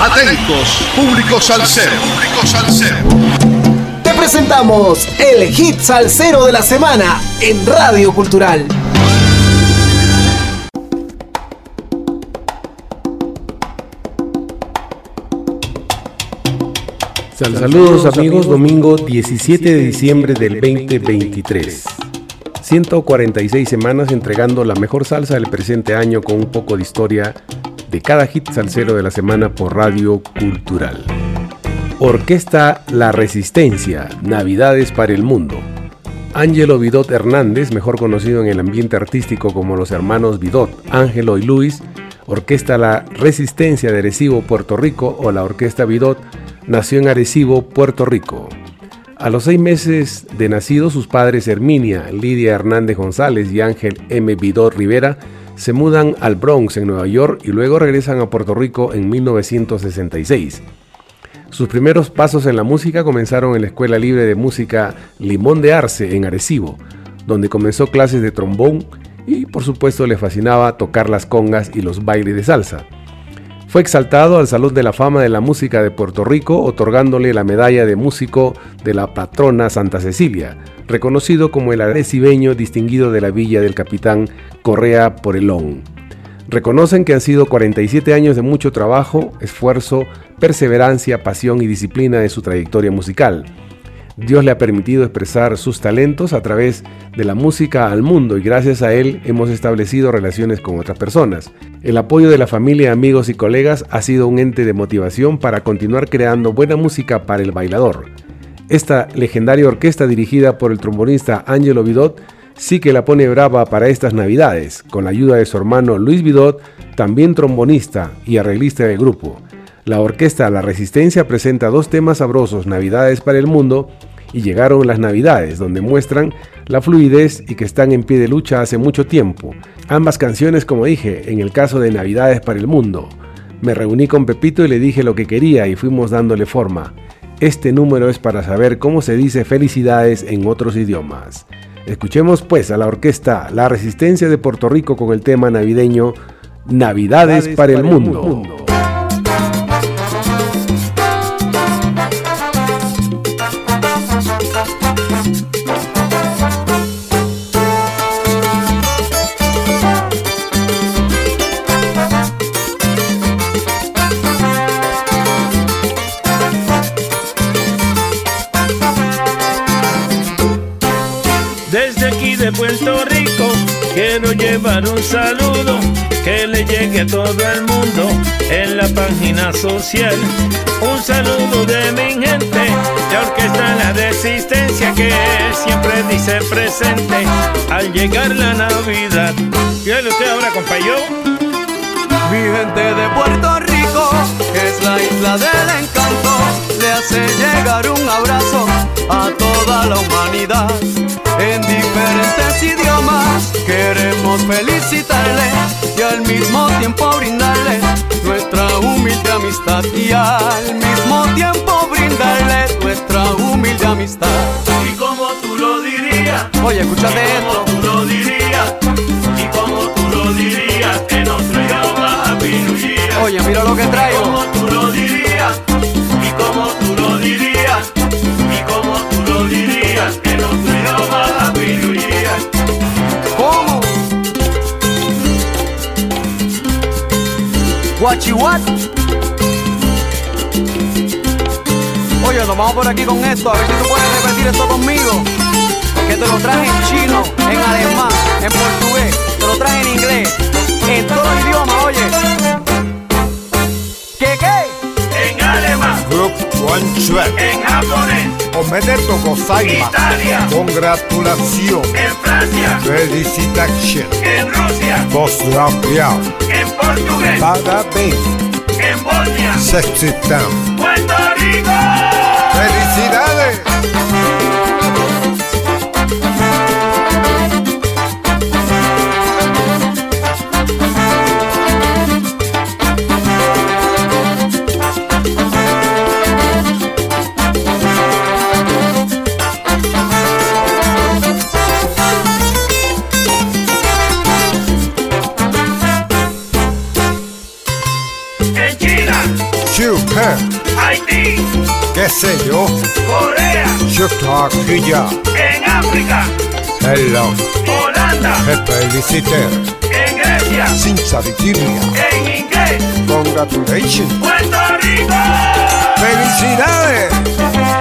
Atentos, público salsero. Público salsero. Te presentamos el hit salsero de la semana en Radio Cultural. Saludos amigos, domingo 17 de diciembre del 2023. 146 semanas entregando la mejor salsa del presente año con un poco de historia de cada hit salsero de la semana por Radio Cultural. Orquesta La Resistencia, Navidades para el Mundo. Ángelo Vidot Hernández, mejor conocido en el ambiente artístico como los hermanos Vidot, Ángelo y Luis, Orquesta La Resistencia de Arecibo, Puerto Rico, o la Orquesta Vidot, nació en Arecibo, Puerto Rico. A los seis meses de nacido, sus padres Herminia, Lidia Hernández González y Ángel M. Vidot Rivera se mudan al Bronx, en Nueva York, y luego regresan a Puerto Rico en 1966. Sus primeros pasos en la música comenzaron en la Escuela Libre de Música Limón de Arce, en Arecibo, donde comenzó clases de trombón y por supuesto le fascinaba tocar las congas y los bailes de salsa. Fue exaltado al Salón de la Fama de la Música de Puerto Rico, otorgándole la medalla de músico de la patrona Santa Cecilia, reconocido como el arecibeño distinguido de la Villa del Capitán Correa Porelón. Reconocen que han sido 47 años de mucho trabajo, esfuerzo, perseverancia, pasión y disciplina de su trayectoria musical. Dios le ha permitido expresar sus talentos a través de la música al mundo y gracias a él hemos establecido relaciones con otras personas. El apoyo de la familia, amigos y colegas ha sido un ente de motivación para continuar creando buena música para el bailador. Esta legendaria orquesta dirigida por el trombonista Angelo Vidot sí que la pone brava para estas navidades, con la ayuda de su hermano Luis Vidot, también trombonista y arreglista del grupo. La orquesta La Resistencia presenta dos temas sabrosos, Navidades para el Mundo y Llegaron las Navidades, donde muestran la fluidez y que están en pie de lucha hace mucho tiempo. Ambas canciones, como dije, en el caso de Navidades para el Mundo. Me reuní con Pepito y le dije lo que quería y fuimos dándole forma. Este número es para saber cómo se dice felicidades en otros idiomas. Escuchemos pues a la orquesta La Resistencia de Puerto Rico con el tema navideño Navidades, para, el, mundo. Quiero llevar un saludo que le llegue a todo el mundo en la página social. Un saludo de mi gente, de Orquesta La Resistencia que siempre dice presente al llegar la Navidad. ¿Y usted ahora, compañero? Mi gente de Puerto Rico, que es la isla del encanto, le hace llegar un abrazo a toda la humanidad diferentes idiomas. Queremos felicitarle y al mismo tiempo brindarle nuestra humilde amistad y al mismo tiempo brindarle nuestra humilde amistad. Y como tú lo dirías, oye, escúchate esto. Guachi? Oye, nos vamos por aquí con esto, a ver si tú puedes repetir esto conmigo. Que te lo traje en chino, en alemán, en portugués, te lo traje en inglés, en todo idioma, Konnichiwa. En japonés. Omedeto gozaimasu. Italia. Congratulación. En Francia. Felicitación. En Rusia. Postrapiao. En portugués. Parabéns. En Bosnia. Sextitán. Puerto Rico. Qué sé yo, Corea, Turquía, en África, hello, Holanda, feliciter, en Grecia, sinceritiria, en inglés, congratulations, Puerto Rico. felicidades.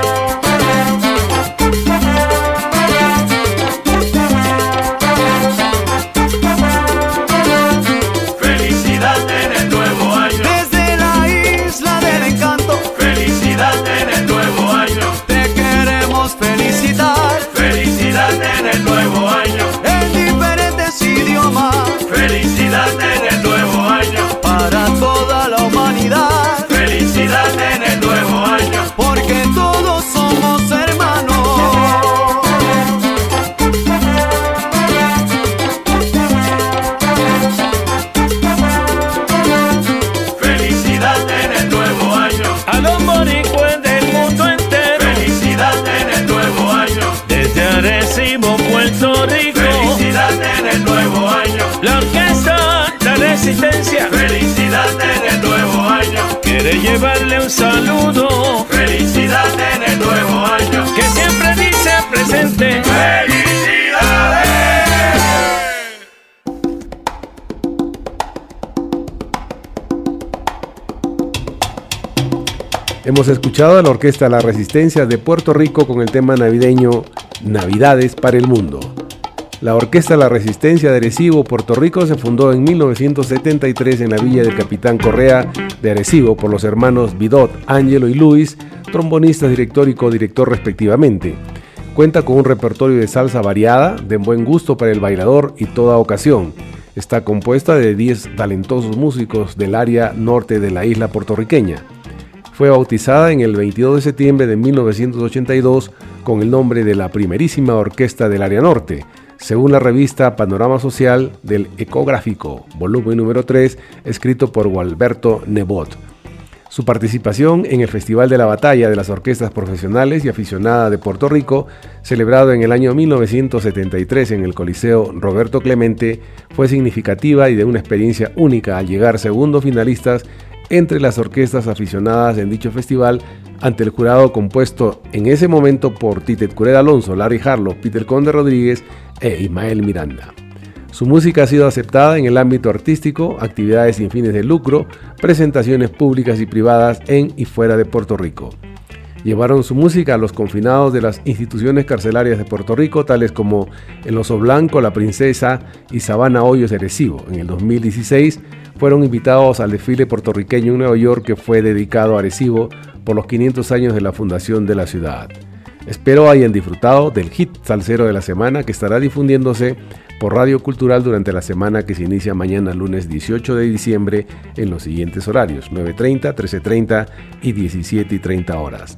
Llevarle un saludo. Felicidad en el nuevo año. Que siempre dice presente. Felicidades. Hemos escuchado a la Orquesta La Resistencia de Puerto Rico con el tema navideño Navidades para el Mundo. La Orquesta La Resistencia de Arecibo, Puerto Rico, se fundó en 1973 en la villa del Capitán Correa de Arecibo por los hermanos Vidot, Ángelo y Luis, trombonistas, director y codirector respectivamente. Cuenta con un repertorio de salsa variada, de buen gusto para el bailador y toda ocasión. Está compuesta de 10 talentosos músicos del área norte de la isla puertorriqueña. Fue bautizada en el 22 de septiembre de 1982 con el nombre de la primerísima orquesta del área norte, según la revista Panorama Social del Ecográfico, volumen número 3, escrito por Gualberto Nebot. Su participación en el Festival de la Batalla de las Orquestas Profesionales y Aficionada de Puerto Rico, celebrado en el año 1973 en el Coliseo Roberto Clemente, fue significativa y de una experiencia única al llegar segundo finalistas entre las orquestas aficionadas en dicho festival ante el jurado compuesto en ese momento por Titet Cureda Alonso, Larry Harlow, Peter Conde Rodríguez e Ismael Miranda. Su música ha sido aceptada en el ámbito artístico, actividades sin fines de lucro, presentaciones públicas y privadas en y fuera de Puerto Rico. Llevaron su música a los confinados de las instituciones carcelarias de Puerto Rico, tales como El Oso Blanco, La Princesa y Sabana Hoyos de Arecibo. En el 2016 fueron invitados al desfile puertorriqueño en Nueva York que fue dedicado a Arecibo por los 500 años de la fundación de la ciudad. Espero hayan disfrutado del hit salsero de la semana que estará difundiéndose por Radio Cultural durante la semana que se inicia mañana lunes 18 de diciembre en los siguientes horarios 9.30, 13.30 y 17.30 horas.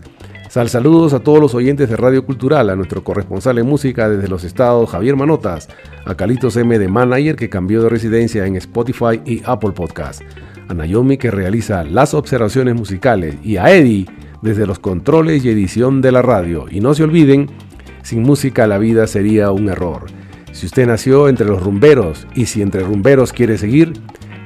Sal saludos a todos los oyentes de Radio Cultural, a nuestro corresponsal en música desde los estados Javier Manotas, a Calitos M de Manager que cambió de residencia en Spotify y Apple Podcast, a Naomi que realiza las observaciones musicales y a Eddie desde los controles y edición de la radio. Y no se olviden, sin música la vida sería un error. Si usted nació entre los rumberos y si entre rumberos quiere seguir,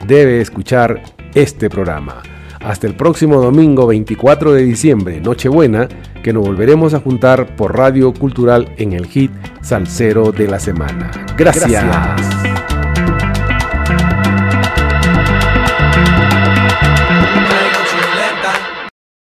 debe escuchar este programa. Hasta el próximo domingo 24 de diciembre, Nochebuena, que nos volveremos a juntar por Radio Cultural en el hit Salsero de la Semana. Gracias. Gracias.